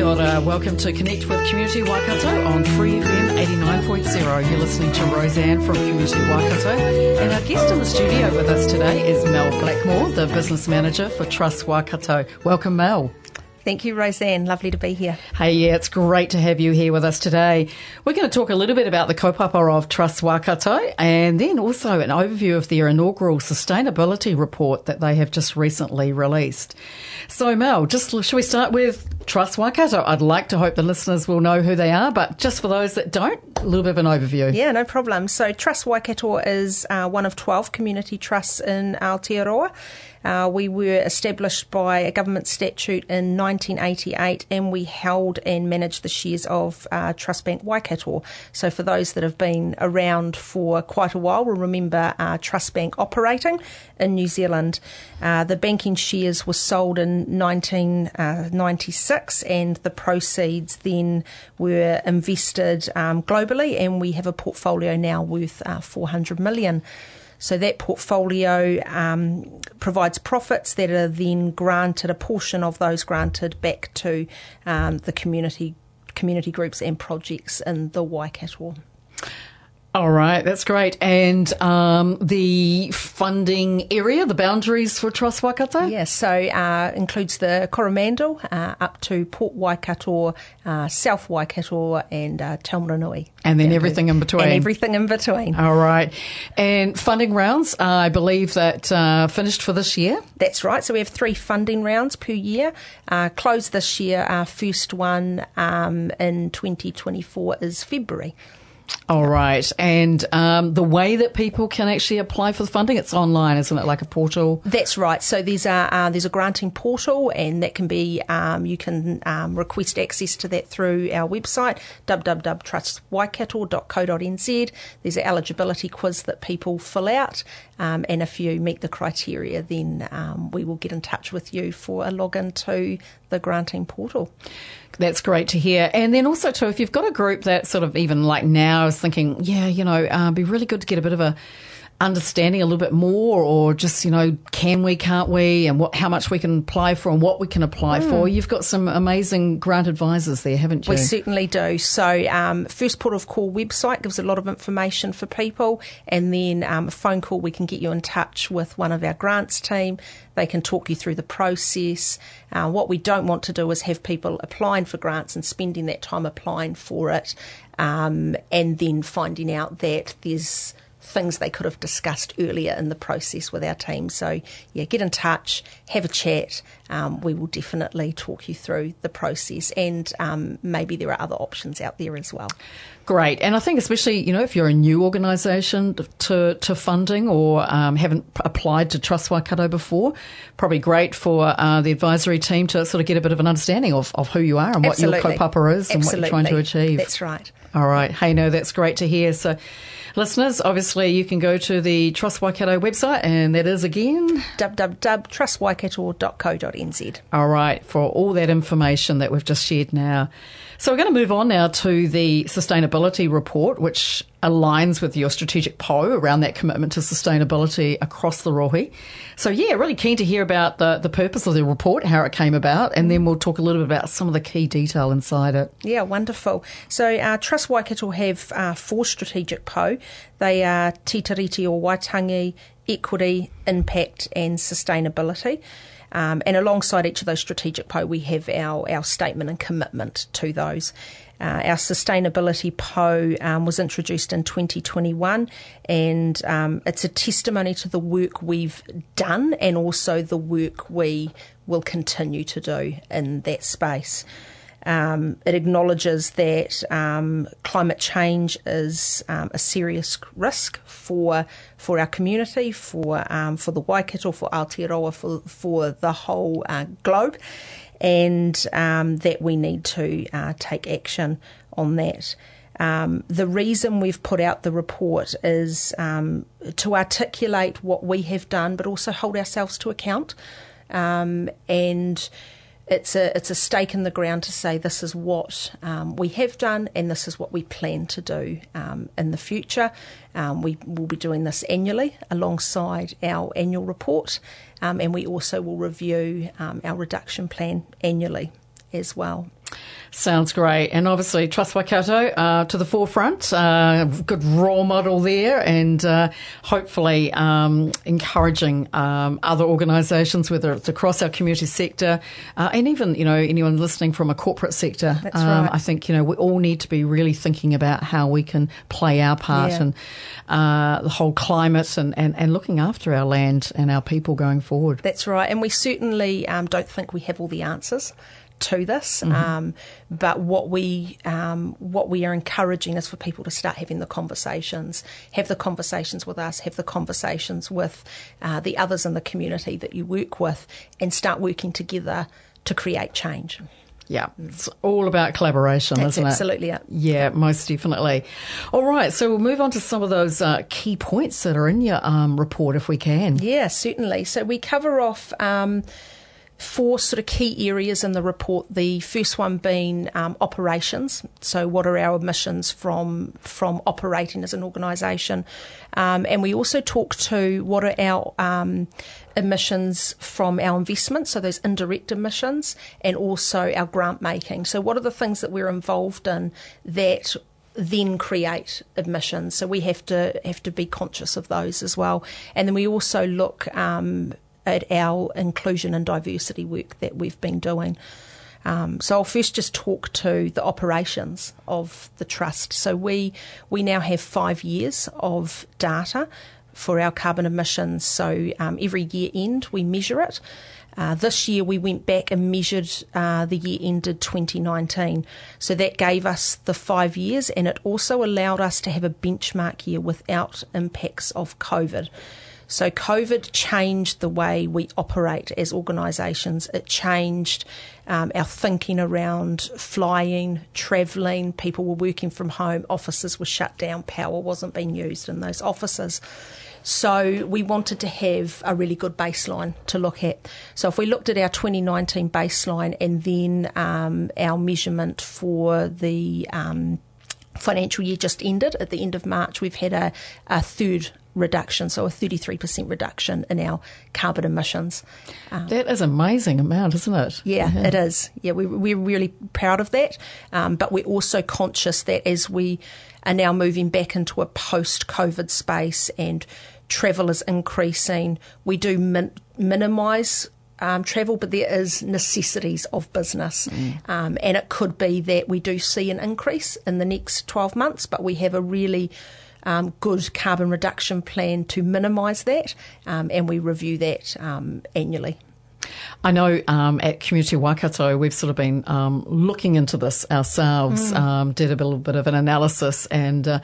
Kia ora, welcome to Connect with Community Waikato on Free FM 89.0. You're listening to Roseanne from Community Waikato, and our guest in the studio with us today is Mel Blackmore, the business manager for Trust Waikato. Welcome, Mel. Thank you, Roseanne. Lovely to be here. Hey, yeah, it's great to have you here with us today. We're going to talk a little bit about the kaupapa of Trust Waikato and then also an overview of their inaugural sustainability report that they have just recently released. So, Mel, just should we start with Trust Waikato? I'd like to hope the listeners will know who they are, but just for those that don't, a little bit of an overview. Yeah, no problem. So, Trust Waikato is uh, one of 12 community trusts in Aotearoa. Uh, we were established by a government statute in 1988 and we held and managed the shares of uh, Trust Bank Waikato. So, for those that have been around for quite a while, will remember uh, Trust Bank operating in New Zealand. Uh, the banking shares were sold in 1996 and the proceeds then were invested um, globally, and we have a portfolio now worth uh, 400 million. So that portfolio um, provides profits that are then granted, a portion of those granted back to um, the community community groups and projects in the Waikato. All right, that's great. And um, the funding area, the boundaries for Trust Waikato? Yes, yeah, so uh, includes the Coromandel uh, up to Port Waikato, uh, South Waikato, and uh, Taumarunui. And then everything in between. And everything in between. All right. And funding rounds, uh, I believe that uh, finished for this year? That's right. So we have three funding rounds per year. Uh, closed this year, our first one um, in 2024 is February. All right. And um, the way that people can actually apply for the funding, it's online, isn't it? Like a portal? That's right. So there's a, uh, there's a granting portal, and that can be, um, you can um, request access to that through our website, www.trustwaikato.co.nz. There's an eligibility quiz that people fill out, um, and if you meet the criteria, then um, we will get in touch with you for a login to the granting portal. That's great to hear. And then also, too, if you've got a group that sort of even like now is thinking, yeah, you know, uh, be really good to get a bit of a understanding a little bit more or just you know can we can't we and what how much we can apply for and what we can apply mm. for you've got some amazing grant advisors there haven't you? We certainly do. So um, first port of call website gives a lot of information for people and then um, a phone call we can get you in touch with one of our grants team. They can talk you through the process. Uh, what we don't want to do is have people applying for grants and spending that time applying for it um, and then finding out that there's things they could have discussed earlier in the process with our team. So, yeah, get in touch, have a chat. Um, we will definitely talk you through the process, and um, maybe there are other options out there as well. Great, and I think especially you know if you're a new organisation to to funding or um, haven't applied to Trust Waikato before, probably great for uh, the advisory team to sort of get a bit of an understanding of, of who you are and Absolutely. what your kaupapa is and Absolutely. what you're trying to achieve. That's right. All right, hey, no, that's great to hear. So. Listeners, obviously, you can go to the Trust Waikato website, and that is again www.trustwaikato.co.nz. All right, for all that information that we've just shared now. So, we're going to move on now to the sustainability report, which aligns with your strategic pou around that commitment to sustainability across the rohe. So, yeah, really keen to hear about the, the purpose of the report, how it came about, and then we'll talk a little bit about some of the key detail inside it. Yeah, wonderful. So, uh, Trust Waikato have uh, four strategic pou. They are Te or Waitangi, Equity, Impact, and Sustainability. Um, and alongside each of those strategic pou, we have our, our statement and commitment to those. Uh, our sustainability pou um, was introduced in 2021, and um, it's a testimony to the work we've done and also the work we will continue to do in that space. Um, it acknowledges that um, climate change is um, a serious risk for for our community, for um, for the Waikato, for Aotearoa, for for the whole uh, globe, and um, that we need to uh, take action on that. Um, the reason we've put out the report is um, to articulate what we have done, but also hold ourselves to account. um, and it's a it's a stake in the ground to say this is what um, we have done and this is what we plan to do um, in the future. Um, we will be doing this annually alongside our annual report, um, and we also will review um, our reduction plan annually as well. Sounds great. And obviously, Trust Waikato uh, to the forefront. Uh, good role model there, and uh, hopefully um, encouraging um, other organisations, whether it's across our community sector uh, and even you know anyone listening from a corporate sector. That's um, right. I think you know we all need to be really thinking about how we can play our part Yeah. in uh, the whole climate and, and, and looking after our land and our people going forward. That's right, and we certainly um, don't think we have all the answers to this. Um, but what we um, what we are encouraging is for people to start having the conversations, have the conversations with us, have the conversations with uh, the others in the community that you work with, and start working together to create change. Yeah, it's all about collaboration, That's isn't it? absolutely it. Yeah, most definitely. All right, so we'll move on to some of those uh, key points that are in your um, report, if we can. Yeah, certainly. So we cover off um, four sort of key areas in the report. The first one being um, operations. So what are our emissions from from operating as an organisation? Um, and we also talk to what are our um, emissions from our investments, so those indirect emissions, and also our grant making. So what are the things that we're involved in that then create emissions. So we have to have to be conscious of those as well. And then we also look um, at our inclusion and diversity work that we've been doing. Um, so I'll first just talk to the operations of the trust. So we we now have five years of data for our carbon emissions. So um, every year end we measure it. Uh, this year we went back and measured uh, the year ended 2019. So that gave us the five years and it also allowed us to have a benchmark year without impacts of COVID. So COVID changed the way we operate as organisations. It changed um, our thinking around flying, travelling. People were working from home. Offices were shut down. Power wasn't being used in those offices. So we wanted to have a really good baseline to look at. So if we looked at our 2019 baseline and then um, our measurement for the um, financial year just ended at the end of March, we've had a, a third reduction, so a 33% reduction in our carbon emissions. That is an amazing amount, isn't it? Yeah, it is. Yeah, we, we're really proud of that. Um, but we're also conscious that as we are now moving back into a post COVID space and travel is increasing, we do min- minimise. Um, travel, but there is necessities of business, um, and it could be that we do see an increase in the next twelve months, but we have a really um, good carbon reduction plan to minimise that, um, and we review that um, annually. I know um, at Community Waikato we've sort of been um, looking into this ourselves, um, did a little bit of an analysis, and uh,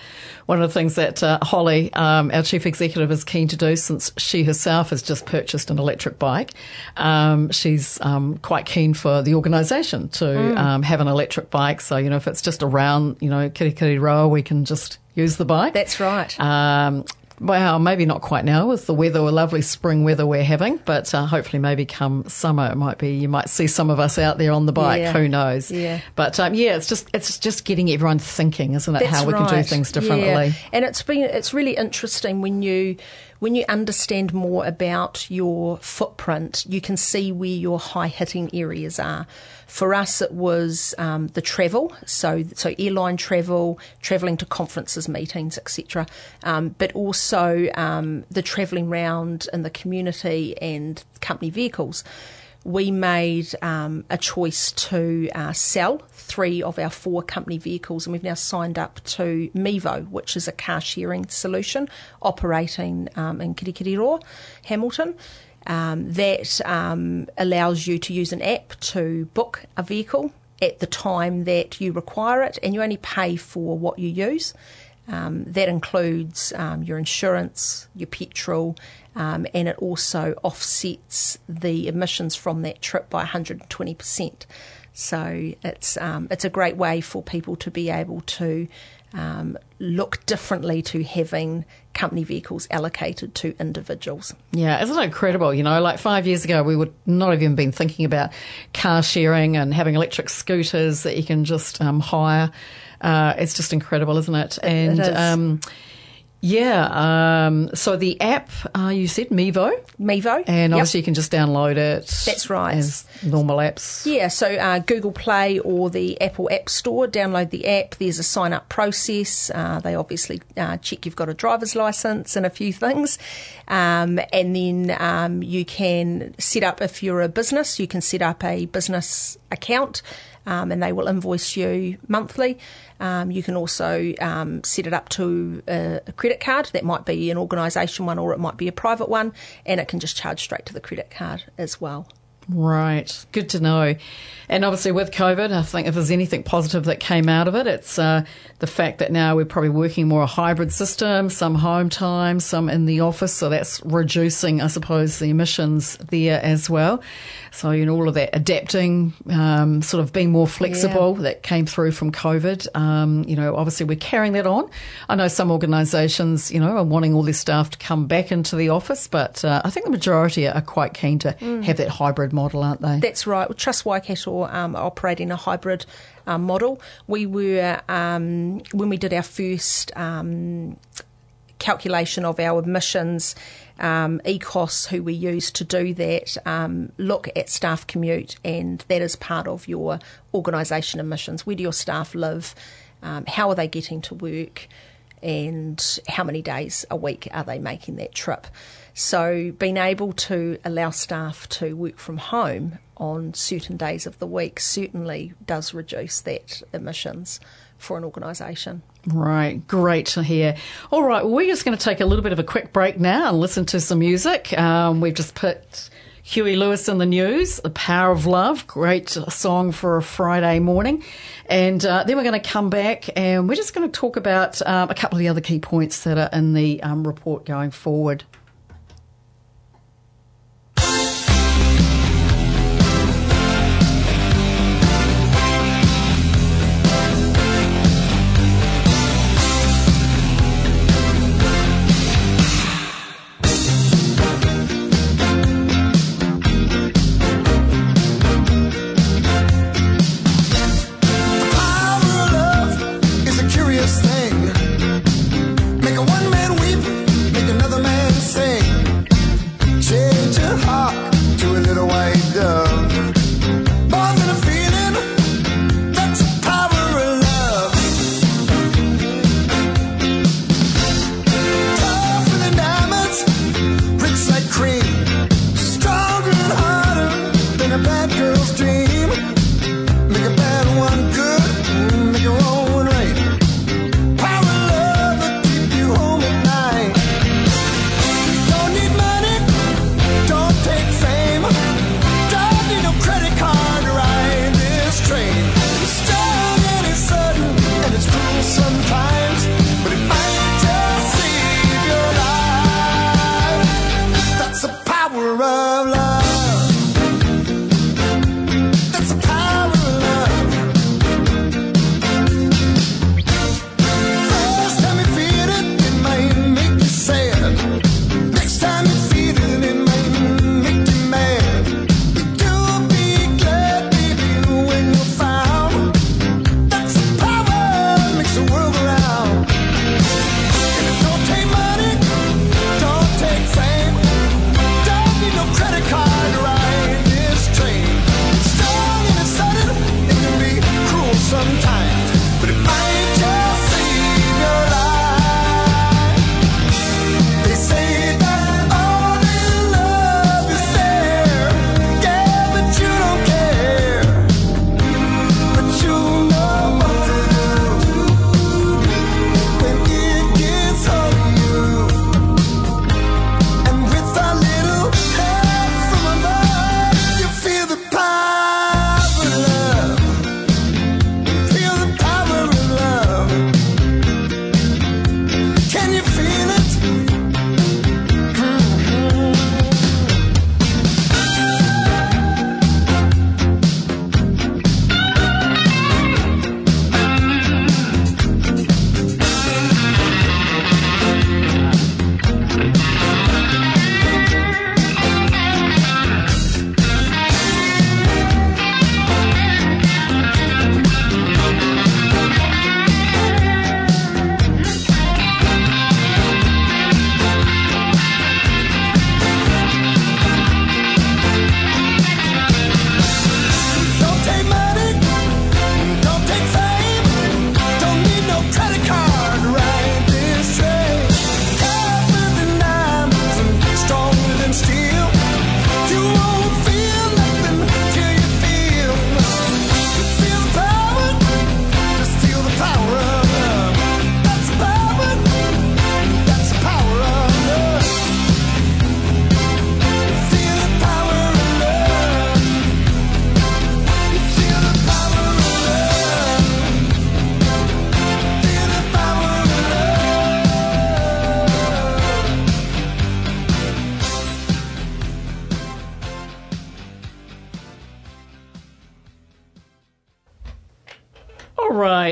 one of the things that uh, Holly, um, our chief executive, is keen to do since she herself has just purchased an electric bike, um, she's um, quite keen for the organisation to um, have an electric bike. So you know if it's just around you know Kirikiriroa, we can just use the bike. That's right. Um, well, maybe not quite now with the weather, a lovely spring weather we're having, but uh, hopefully maybe come summer it might be. You might see some of us out there on the bike. Yeah. Who knows? Yeah. But um, yeah, it's just it's just getting everyone thinking, isn't it? That's How we can do things differently. Yeah. And it's been it's really interesting when you when you understand more about your footprint, you can see where your high hitting areas are. For us, it was um, the travel, so so airline travel, travelling to conferences, meetings, etc. Um, but also um, the travelling round in the community and company vehicles we made um, a choice to uh, sell three of our four company vehicles, and we've now signed up to Mevo, which is a car sharing solution operating um, in Kirikiriroa, Hamilton. Um, that um, allows you to use an app to book a vehicle at the time that you require it, and you only pay for what you use. Um, that includes um, your insurance, your petrol, um, and it also offsets the emissions from that trip by 120%. So it's um, it's a great way for people to be able to um, look differently to having company vehicles allocated to individuals. Yeah, isn't it incredible? You know, like five years ago, we would not have even been thinking about car sharing and having electric scooters that you can just um, hire. Uh, it's just incredible, isn't it? And it um, yeah. Um, so the app, uh, you said Mevo. Mevo. And yep. obviously you can just download it. That's right. As normal apps. Yeah. So uh, Google Play or the Apple App Store, download the app. There's a sign up process. Uh, they obviously uh, check you've got a driver's license and a few things. Um, and then um, you can set up, if you're a business, you can set up a business account um, and they will invoice you monthly. Um, you can also um, set it up to a, a, credit card. That might be an organisation one or it might be a private one, and it can just charge straight to the credit card as well. Right. Good to know. And obviously, with COVID, I think if there's anything positive that came out of it, it's uh, the fact that now we're probably working more a hybrid system, some home time, some in the office. So that's reducing, I suppose, the emissions there as well. So, you know, all of that adapting, um, sort of being more flexible yeah. that came through from COVID. Um, you know, obviously we're carrying that on. I know some organisations, you know, are wanting all their staff to come back into the office, but uh, I think the majority are quite keen to mm. have that hybrid model, aren't they? That's right. Trust Waikato um, operating a hybrid um, model. We were, um, when we did our first um, calculation of our emissions um, Ekos, who we use to do that, um, look at staff commute, and that is part of your organisation emissions. Where do your staff live? Um, how are they getting to work? And how many days a week are they making that trip? So, being able to allow staff to work from home on certain days of the week certainly does reduce that emissions for an organisation. Right, great to hear. All right, well, we're just going to take a little bit of a quick break now and listen to some music. Um, we've just put Huey Lewis and the News, The Power of Love, great song for a Friday morning. And uh, then we're going to come back and we're just going to talk about um, a couple of the other key points that are in the um, report going forward.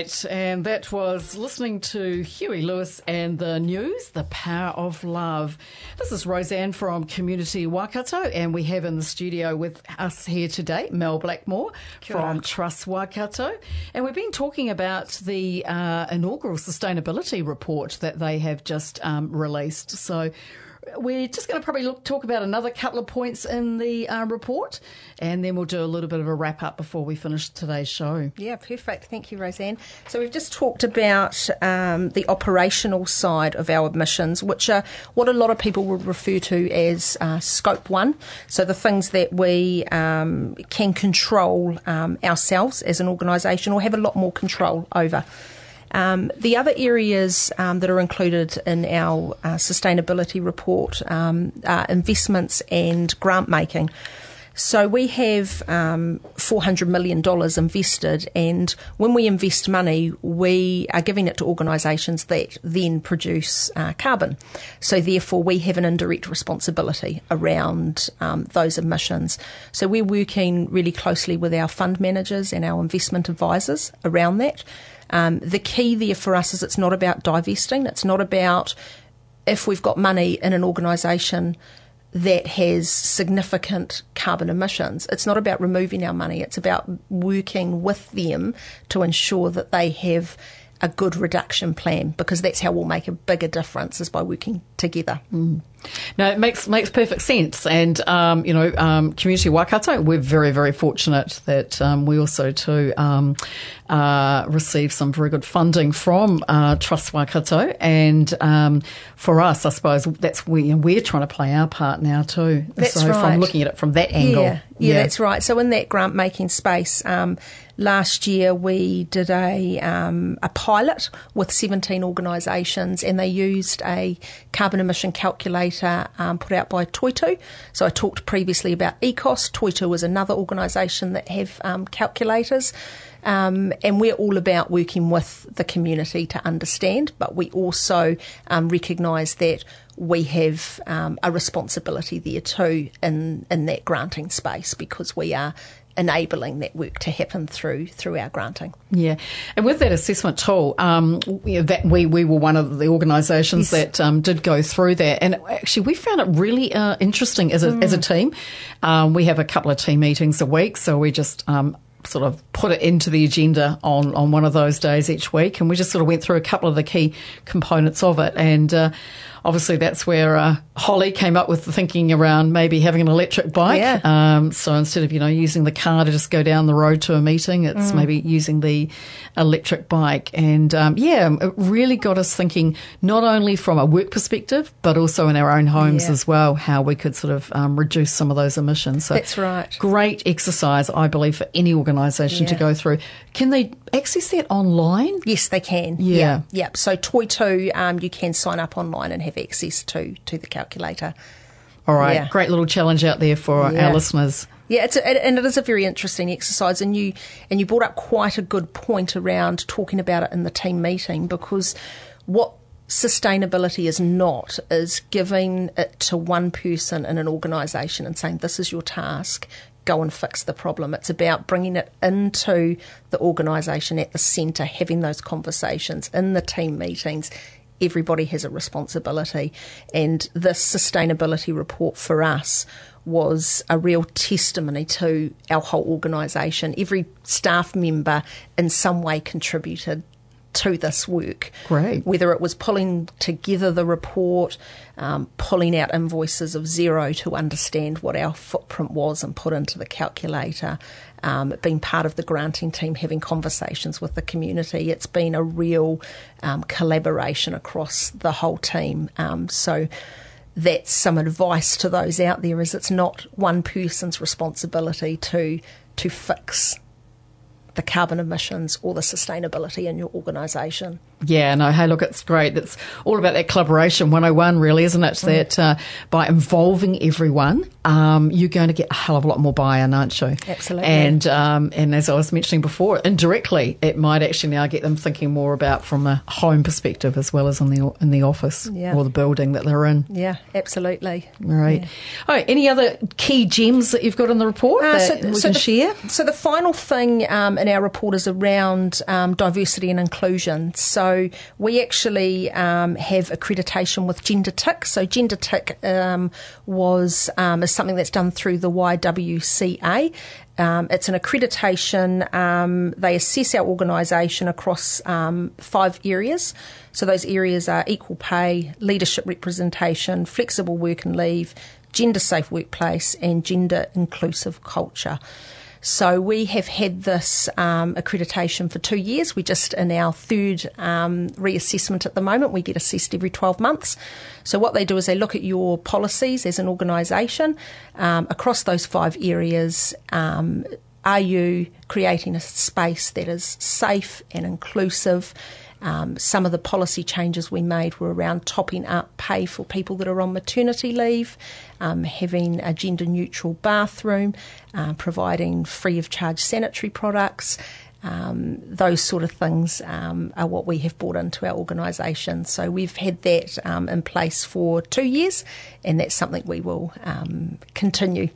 Right, and that was listening to Huey Lewis and the news, The Power of Love. This is Roseanne from Community Waikato, and we have in the studio with us here today Mel Blackmore from Trust Waikato. And we've been talking about the uh, inaugural sustainability report that they have just um, released. So, we're just going to probably look, talk about another couple of points in the uh, report, and then we'll do a little bit of a wrap up before we finish today's show. Yeah, perfect. Thank you, Roseanne. So we've just talked about um, the operational side of our emissions, which are what a lot of people would refer to as uh, scope one. So the things that we um, can control um, ourselves as an organisation or have a lot more control over. Um, the other areas um, that are included in our uh, sustainability report um, are investments and grant making. So we have um, $400 million invested, and when we invest money, we are giving it to organisations that then produce uh, carbon. So therefore, we have an indirect responsibility around um, those emissions. So we're working really closely with our fund managers and our investment advisors around that. Um, the key there for us is it's not about divesting. It's not about if we've got money in an organisation that has significant carbon emissions. It's not about removing our money. It's about working with them to ensure that they have a good reduction plan because that's how we'll make a bigger difference is by working together. Mm. No, it makes makes perfect sense. And um, you know, um, community Waikato, we're very very fortunate that um, we also too um, uh, receive some very good funding from uh, Trust Waikato. And um, for us, I suppose that's where you know, we're trying to play our part now too. That's so right. from looking at it from that angle, yeah, yeah, yeah. that's right. So in that grant making space. Um, last year, we did a um, a pilot with 17 organisations, and they used a carbon emission calculator um, put out by Toitū. So I talked previously about Ekos. Toitū was another organisation that have um, calculators. Um, and we're all about working with the community to understand, but we also um, recognise that we have um, a responsibility there too in, in that granting space because we are enabling that work to happen through through our granting. Yeah, and with that assessment tool, um, that we we were one of the organisations yes. that um, did go through that, and actually we found it really uh, interesting as a mm. as a team. Um, we have a couple of team meetings a week, so we just um, sort of put it into the agenda on, on one of those days each week. And we just sort of went through a couple of the key components of it. And uh, obviously, that's where uh, Holly came up with the thinking around maybe having an electric bike. Yeah. Um, so instead of, you know, using the car to just go down the road to a meeting, it's mm. maybe using the electric bike. And um, yeah, it really got us thinking not only from a work perspective, but also in our own homes yeah. as well, how we could sort of um, reduce some of those emissions. So that's right. Great exercise, I believe, for any organisation yeah. to go through. Can they access that online? Yes, they can. Yeah. Yeah. yeah. So Toitū, um, you can sign up online and have access to, to the calculator. All right. Yeah. Great little challenge out there for yeah. our listeners. Yeah, it's a, and it is a very interesting exercise, and you and you brought up quite a good point around talking about it in the team meeting because what sustainability is not is giving it to one person in an organisation and saying this is your task go and fix the problem. It's about bringing it into the organisation at the centre, having those conversations in the team meetings. Everybody has a responsibility. And this sustainability report for us was a real testimony to our whole organisation. Every staff member in some way contributed to this work. Great. Whether it was pulling together the report, um, pulling out invoices of Xero to understand what our footprint was and put into the calculator, um, being part of the granting team, having conversations with the community. It's been a real um, collaboration across the whole team. Um, so that's some advice to those out there is it's not one person's responsibility to to fix the carbon emissions or the sustainability in your organisation. Yeah, no, hey, look, it's great. It's all about that collaboration 101, really, isn't it? Mm. That uh, by involving everyone, um, you're going to get a hell of a lot more buy-in, aren't you? Absolutely. And um, and as I was mentioning before, indirectly, it might actually now get them thinking more about from a home perspective as well as in the in the office yeah. or the building that they're in. Yeah, absolutely. Right. Yeah. Oh, any other key gems that you've got in the report uh, that so, we so can the, share? So the final thing um, in our report is around um, diversity and inclusion. So we actually um, have accreditation with Gender Tick. So Gender Tick um, was um, is something that's done through the YWCA. Um, it's an accreditation. Um, they assess our organisation across um, five areas. So those areas are equal pay, leadership representation, flexible work and leave, gender safe workplace, and gender inclusive culture. So we have had this um, accreditation for two years. We're just in our third um, reassessment at the moment. We get assessed every 12 months. So what they do is they look at your policies as an organisation um, across those five areas. Um, are you creating a space that is safe and inclusive? Um, some of the policy changes we made were around topping up pay for people that are on maternity leave, um, having a gender neutral bathroom, uh, providing free of charge sanitary products. Um, those sort of things um, are what we have brought into our organisation. So we've had that um, in place for two years, and that's something we will um, continue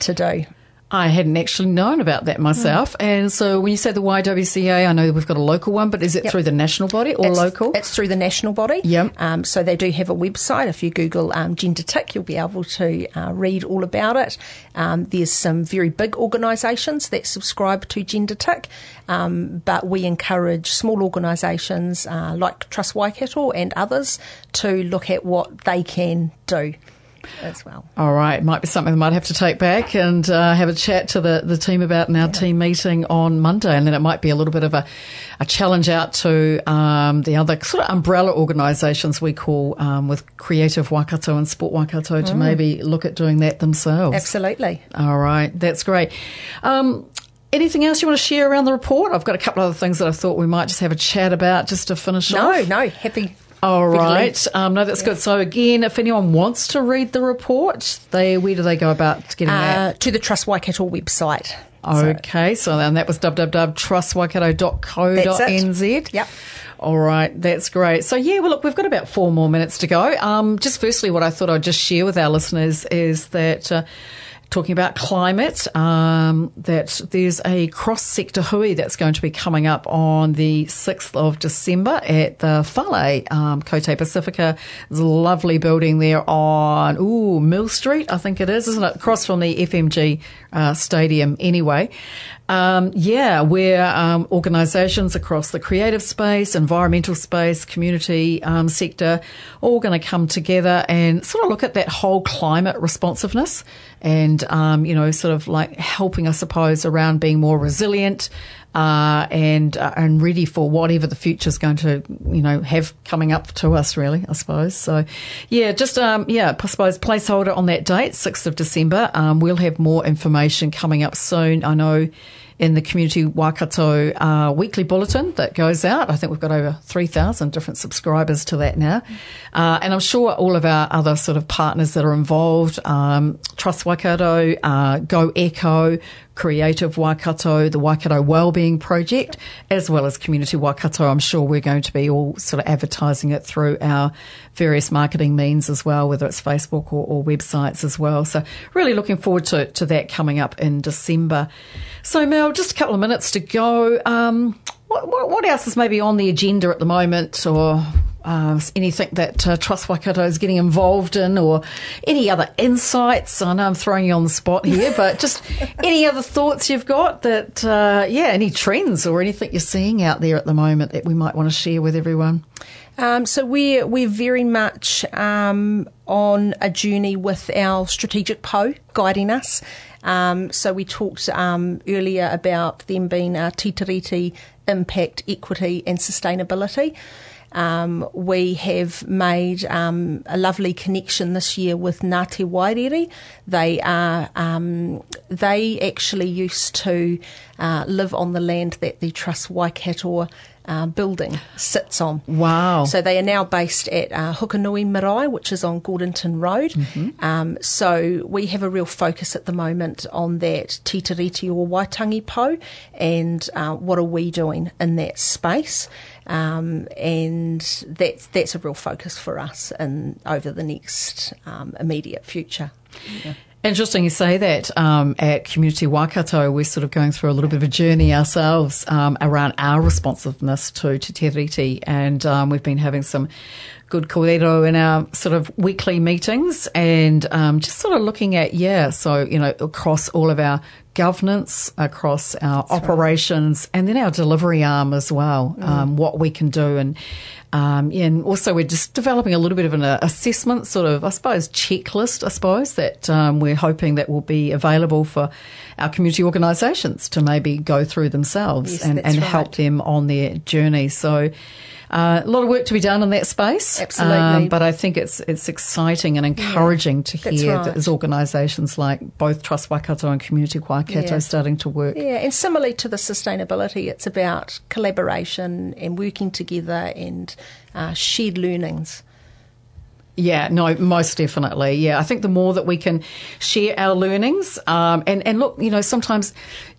to do. I hadn't actually known about that myself. Mm. And so when you say the YWCA, I know we've got a local one, but is it yep. through the national body or it's, local? It's through the national body. Yep. Um, so they do have a website. If you Google um, Gender Tick, you'll be able to uh, read all about it. Um, there's some very big organisations that subscribe to Gender Tick, um, but we encourage small organisations uh, like Trust Waikato and others to look at what they can do as well. All right, might be something I might have to take back and uh, have a chat to the, the team about in our yeah. team meeting on Monday, and then it might be a little bit of a, a challenge out to um, the other sort of umbrella organisations we call um, with Creative Waikato and Sport Waikato mm. to maybe look at doing that themselves. Absolutely. All right, that's great. Um, Anything else you want to share around the report? I've got a couple of other things that I thought we might just have a chat about just to finish no, off. No, no, happy all right. Um, no, that's yeah. good. So again, if anyone wants to read the report, they where do they go about getting uh, that? To the Trust Waikato website. Okay, so, so then that was www.trustwaikato.co.nz. Yep. All right, that's great. So yeah, well look, we've got about four more minutes to go. Um, just firstly, what I thought I'd just share with our listeners is that. Uh, talking about climate, um, that there's a cross sector hui that's going to be coming up on the 6th of December at the Fale, um, K'aute Pasifika. There's a lovely building there on, ooh, Mill Street, I think it is, isn't it? Across from the FMG uh, Stadium anyway. Um, yeah, where um, organisations across the creative space, environmental space, community um, sector, all going to come together and sort of look at that whole climate responsiveness and, um, you know, sort of like helping, I suppose, around being more resilient, uh, and uh, and ready for whatever the future is going to you know have coming up to us. Really, I suppose. So, yeah, just um, yeah, I suppose placeholder on that date, sixth of December. Um, we'll have more information coming up soon. I know in the Community Waikato uh, weekly bulletin that goes out. I think we've got over 3,000 different subscribers to that now. Uh, and I'm sure all of our other sort of partners that are involved, um, Trust Waikato, uh, Go Eco, Creative Waikato, the Waikato Wellbeing Project, as well as Community Waikato. I'm sure we're going to be all sort of advertising it through our various marketing means as well, whether it's Facebook or, or websites as well. So really looking forward to, to that coming up in December. So Mel, just a couple of minutes to go. Um, what, what, what else is maybe on the agenda at the moment or uh, anything that uh, Trust Waikato is getting involved in, or any other insights? I know I'm throwing you on the spot here, but just any other thoughts you've got that, uh, yeah, any trends or anything you're seeing out there at the moment that we might want to share with everyone? Um, so we're we're very much um, on a journey with our strategic pou guiding us. Um, so we talked um, earlier about them being uh, Te Tiriti, impact, equity, and sustainability. Um, we have made um, a lovely connection this year with Ngāti Wairere. They are um, they actually used to uh, live on the land that the Trust Waikato uh, building sits on. Wow. So they are now based at uh, Hukanui Marae, which is on Gordonton Road. Mm-hmm. Um, so we have a real focus at the moment on that Te Tiriti o Waitangi pou and uh, what are we doing in that space. Um, and that's that's a real focus for us and over the next um, immediate future. Yeah. Interesting you say that. Um, at Community Waikato, we're sort of going through a little bit of a journey ourselves um, around our responsiveness to Te Tiriti, and um, we've been having some good kōrero in our sort of weekly meetings and um, just sort of looking at, yeah, so, you know, across all of our governance, across our That's operations, right. and then our delivery arm as well, mm. um, what we can do. And um, and also we're just developing a little bit of an uh, assessment sort of, I suppose, checklist, I suppose, that um, we're hoping that will be available for our community organisations to maybe go through themselves yes, and, and right. help them on their journey. So, uh, a lot of work to be done in that space. Absolutely. Um, but I think it's it's exciting and encouraging yeah, to hear right. that there's organisations like both Trust Waikato and Community Waikato yeah. starting to work. Yeah, and similarly to the sustainability, it's about collaboration and working together and uh, shared learnings. Yeah, no, most definitely. Yeah, I think the more that we can share our learnings, um, and and look, you know, sometimes,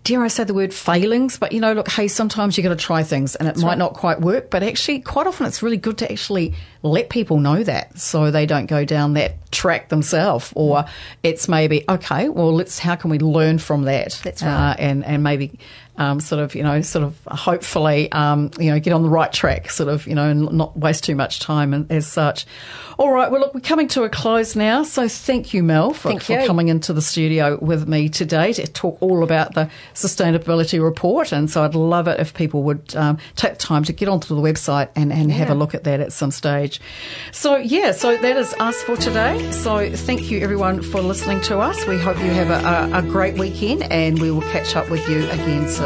dare I say the word failings, but you know, look, hey, sometimes you got to try things and it That's might right. not quite work, but actually, quite often it's really good to actually let people know that so they don't go down that track themselves, or it's maybe okay, well, let's how can we learn from that? That's right, uh, and and maybe um, sort of, you know, sort of hopefully, um, you know, get on the right track, sort of, you know, and not waste too much time and, as such. All right. Well, look, we're coming to a close now. So thank you, Mel, for, for you. coming into the studio with me today to talk all about the sustainability report. And so I'd love it if people would um, take time to get onto the website and, and yeah. have a look at that at some stage. So, yeah, so that is us for today. So thank you, everyone, for listening to us. We hope you have a, a, a great weekend and we will catch up with you again soon.